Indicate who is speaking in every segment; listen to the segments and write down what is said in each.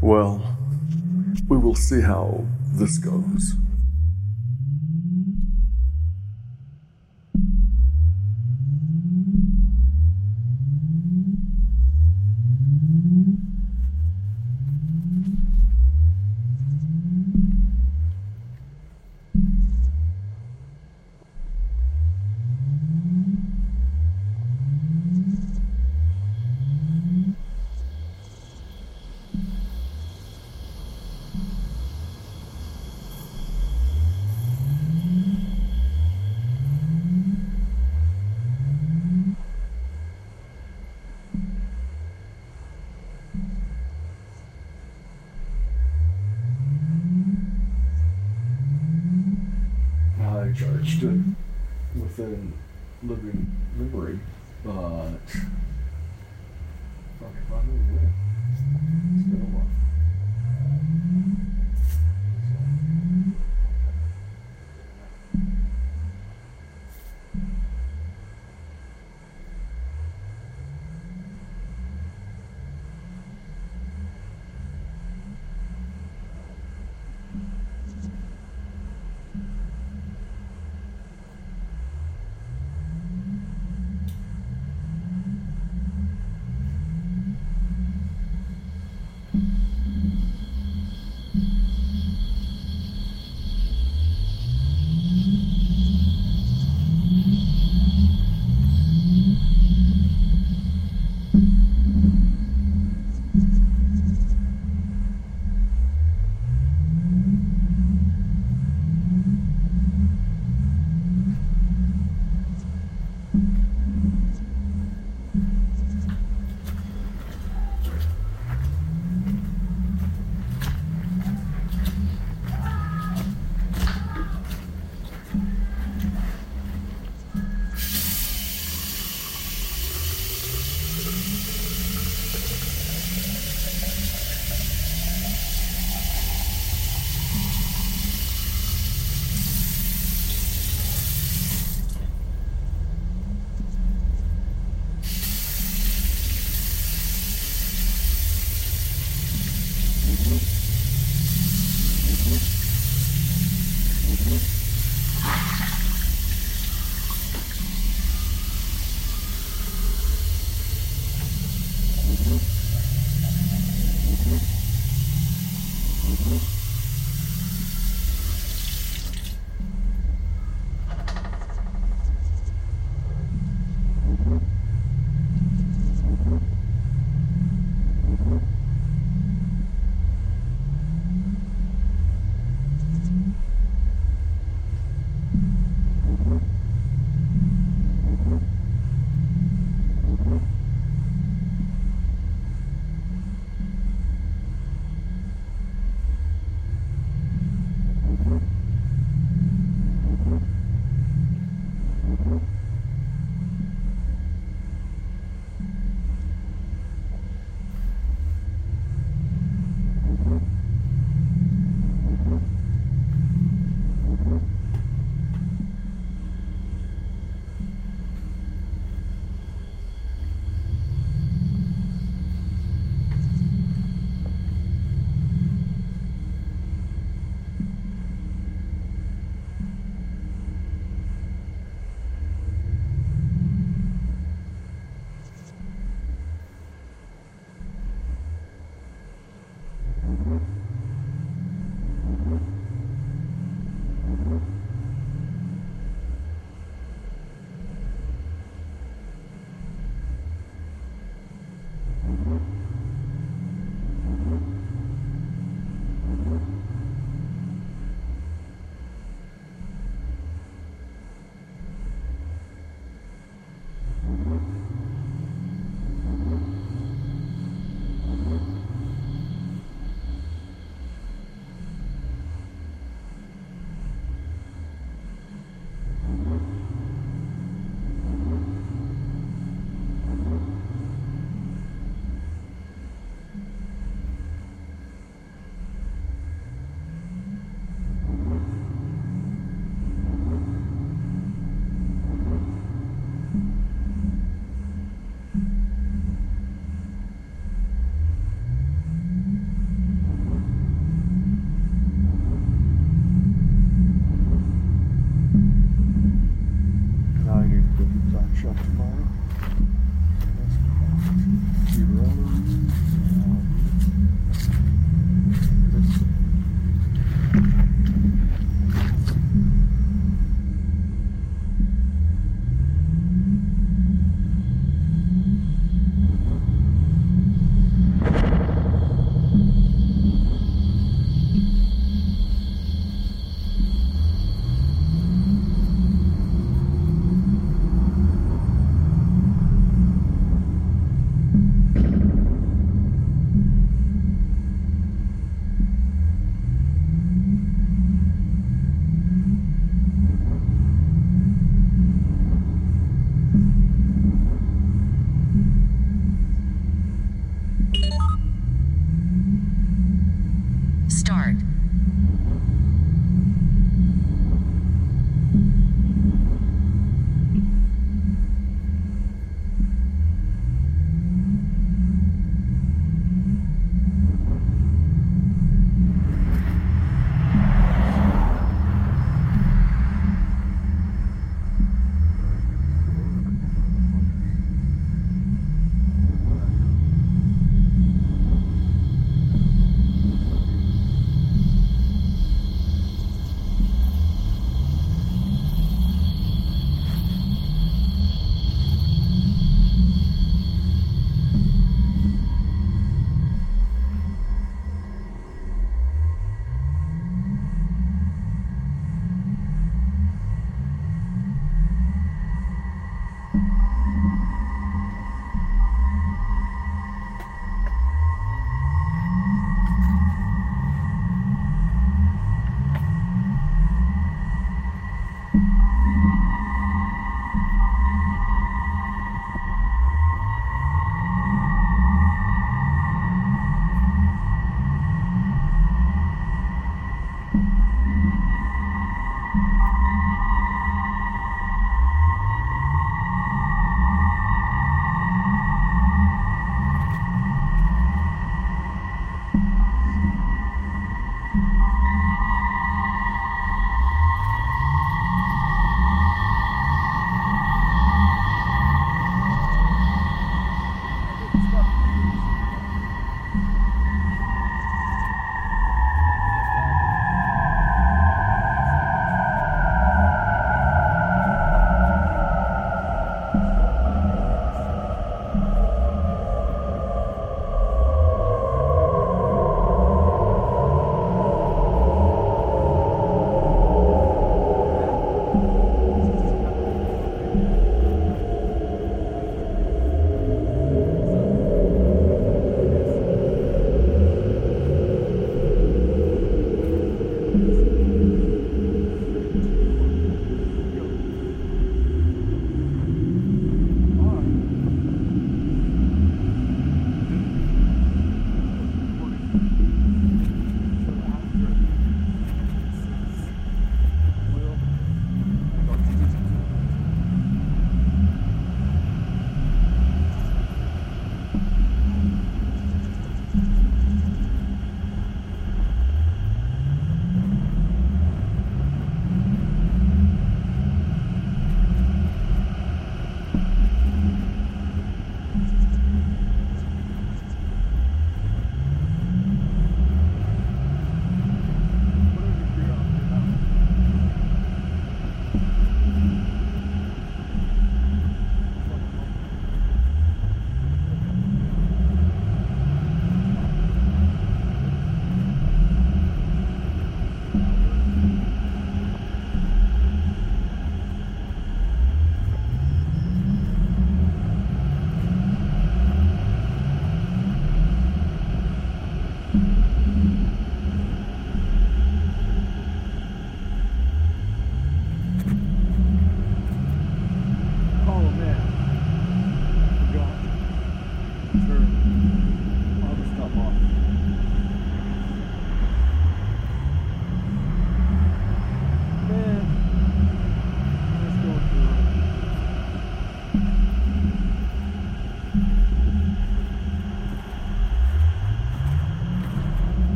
Speaker 1: Well, we will see how this goes.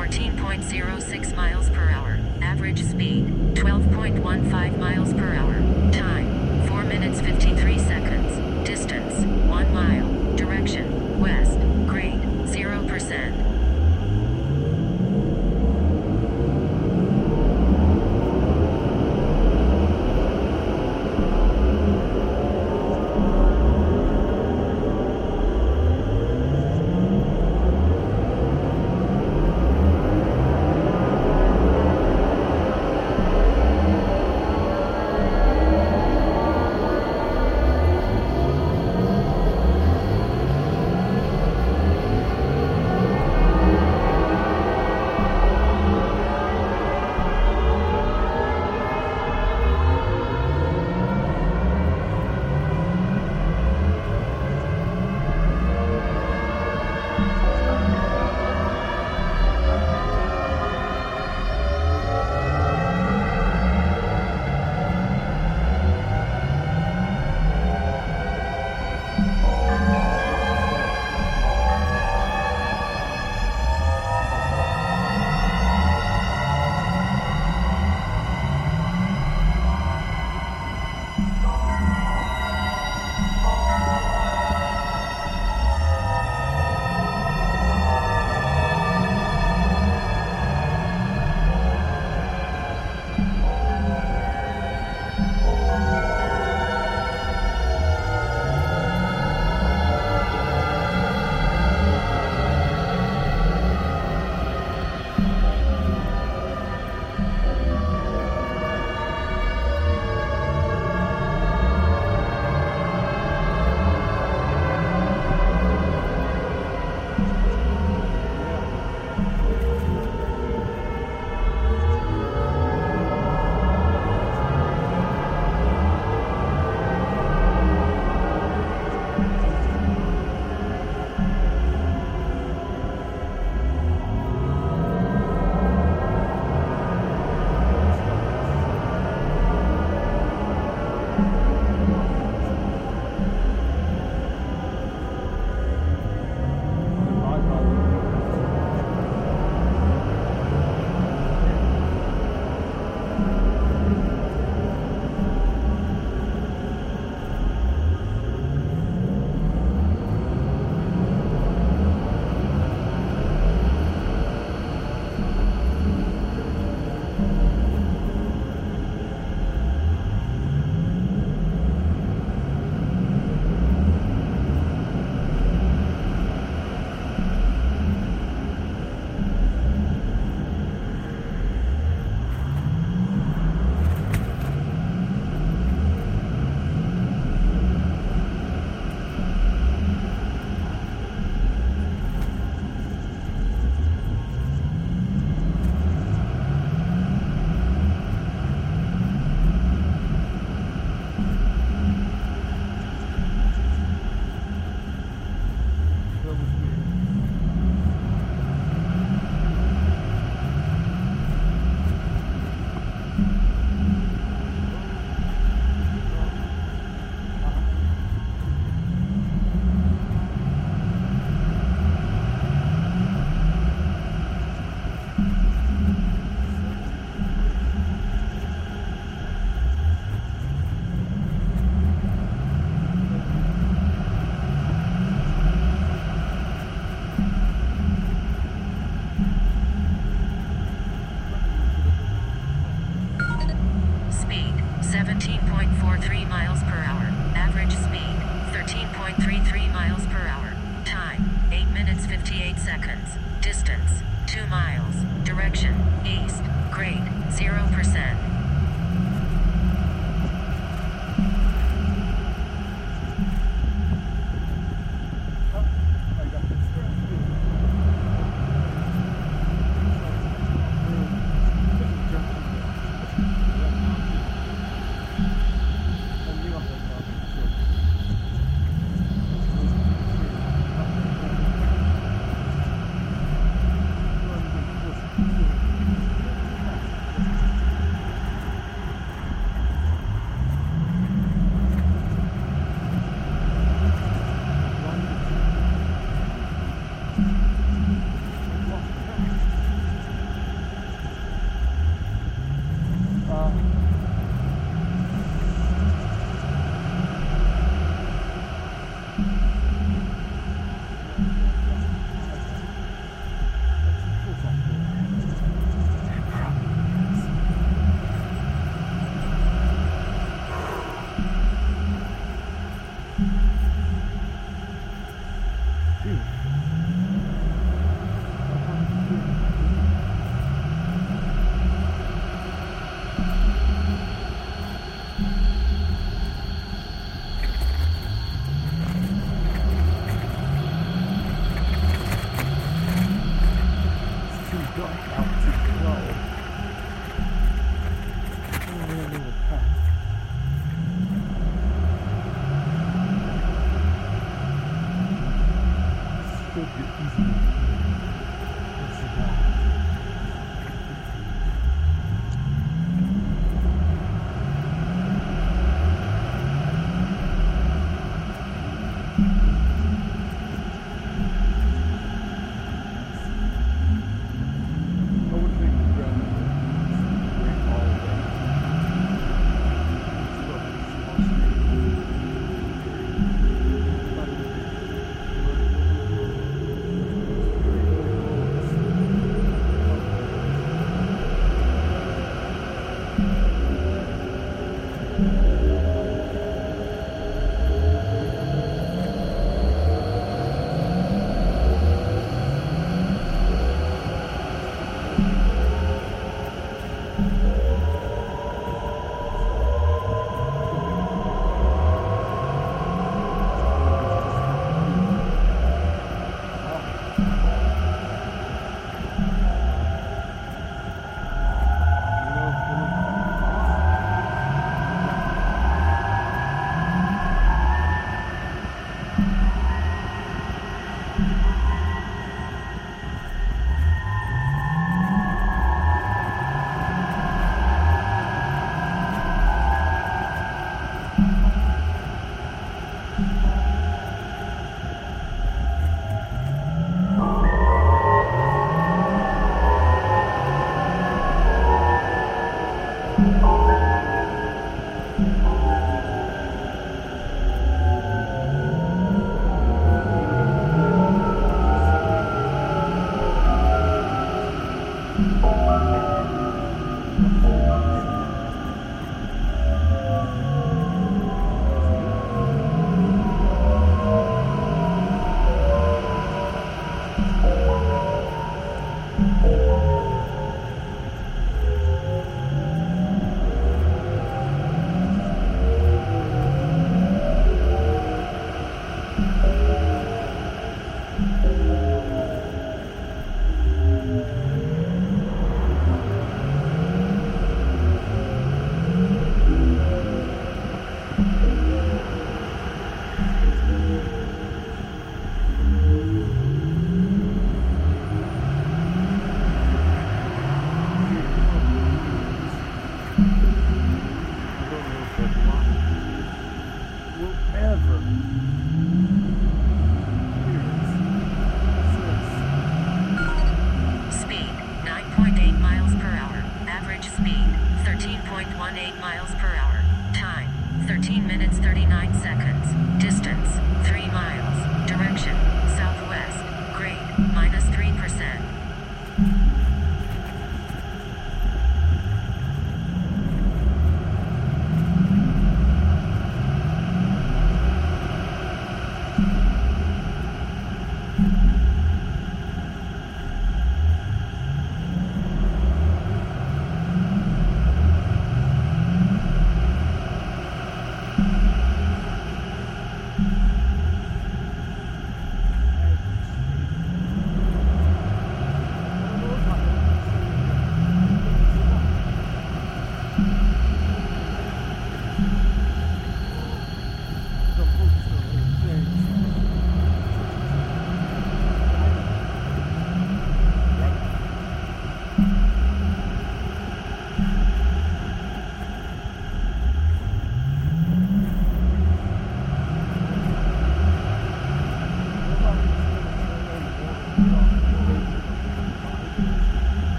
Speaker 1: 14.06 miles per hour. Average
Speaker 2: speed, 12.15 miles per hour. Time, 4 minutes 53 seconds. Distance, 1 mile. Direction, west.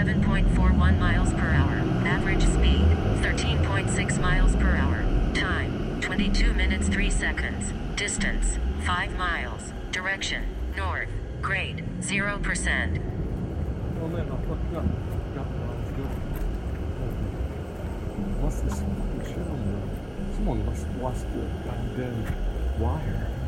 Speaker 2: 11.41 miles per hour. Average speed, 13.6 miles per hour. Time, 22 minutes 3 seconds. Distance, 5 miles. Direction, north. Grade, 0%.
Speaker 3: What's this? Someone must lost the goddamn wire.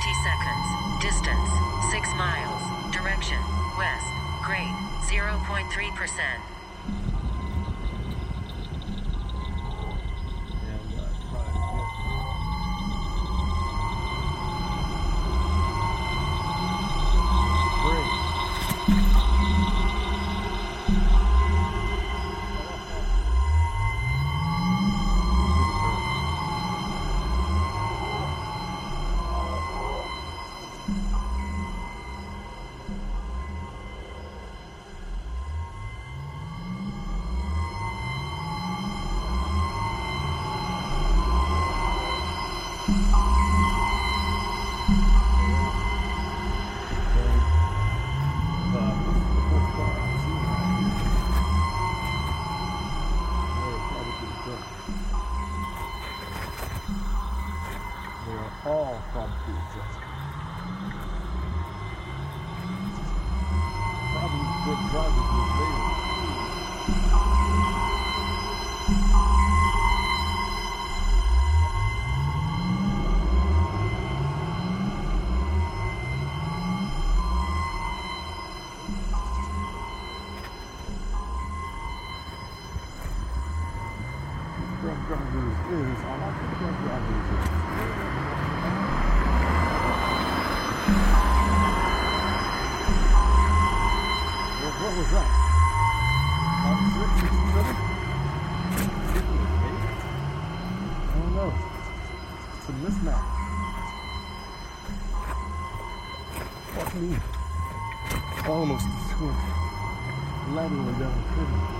Speaker 2: 50 seconds. Distance, 6 miles. Direction, west. Grade, 0.3%.
Speaker 3: drug drivers is, I like what drug drivers. Well, what was that? About six, six, seven? Eight? I don't know. It's a mismatch. Fuck me. Almost as quick. Lightning went down the
Speaker 2: prison.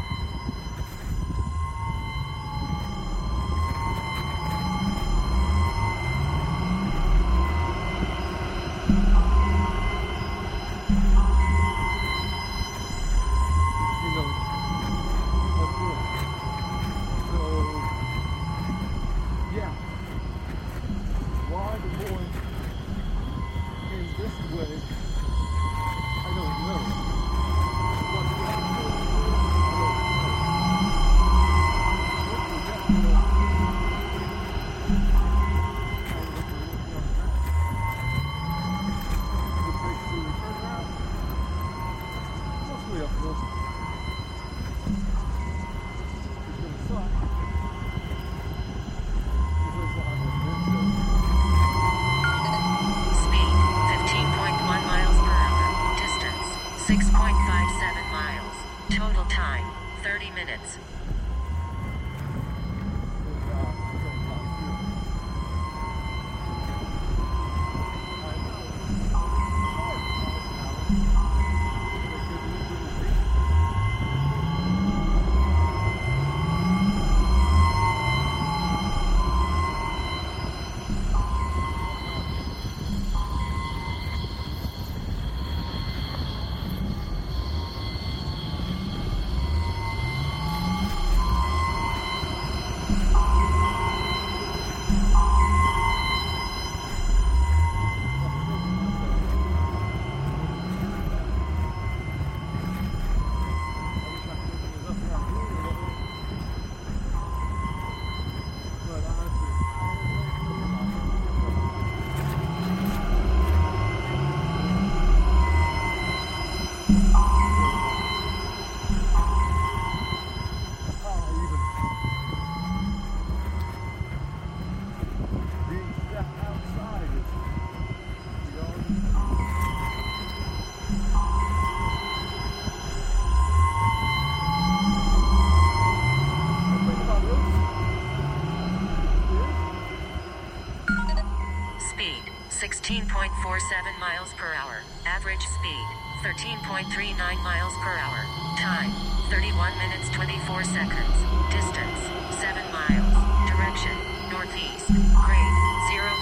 Speaker 3: Cats.
Speaker 2: 16.47 miles per hour. Average speed 13.39 miles per hour. Time 31 minutes 24 seconds. Distance 7 miles. Direction northeast. Grade 0%.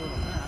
Speaker 3: Yeah.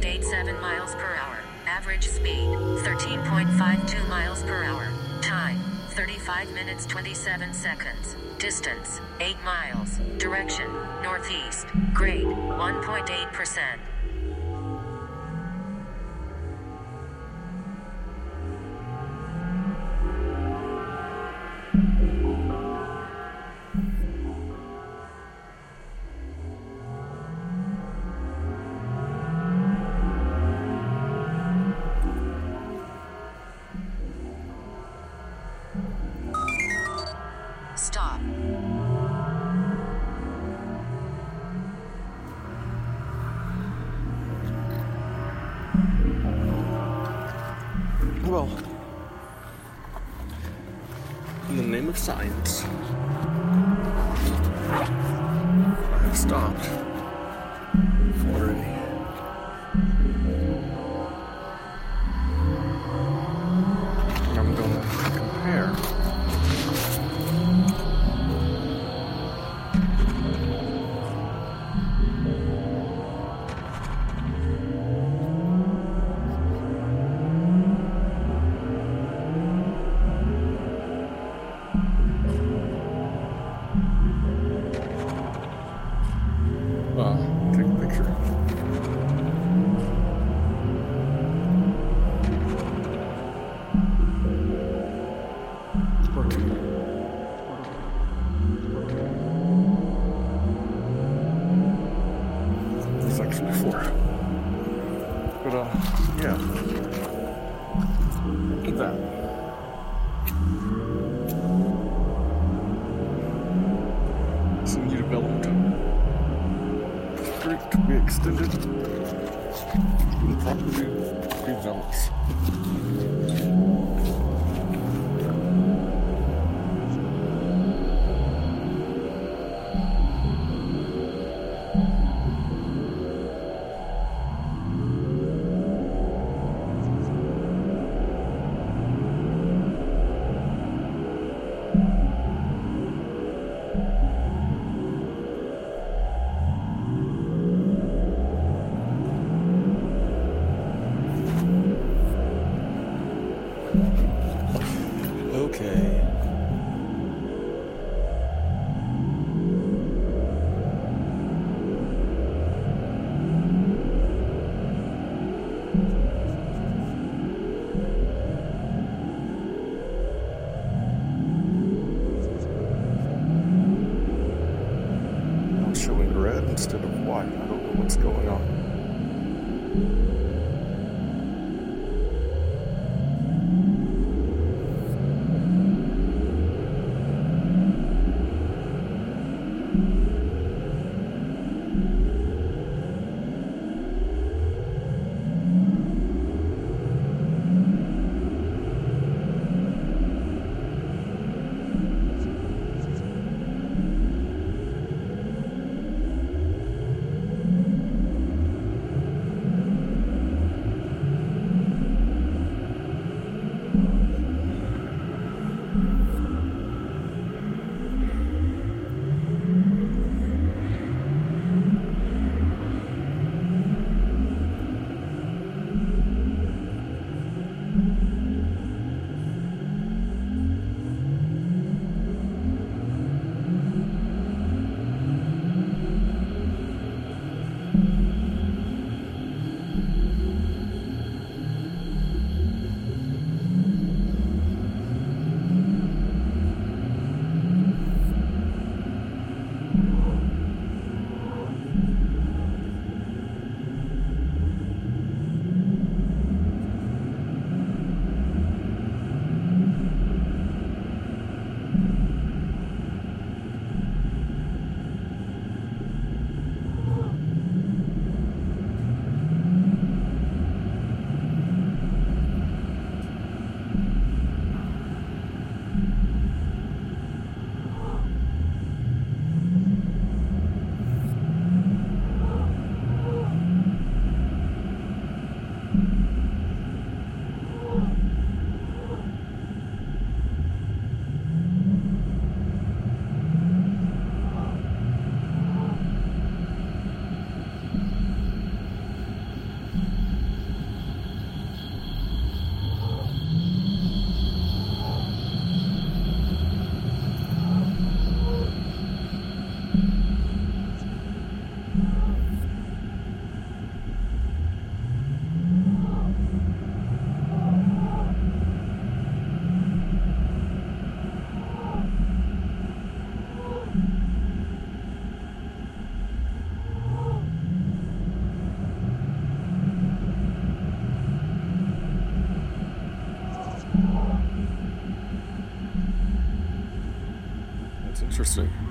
Speaker 2: 5.87 miles per hour. Average speed 13.52 miles per hour. Time 35 minutes 27 seconds. Distance 8 miles. Direction northeast. Grade 1.8%.
Speaker 1: science, I have stopped interesting.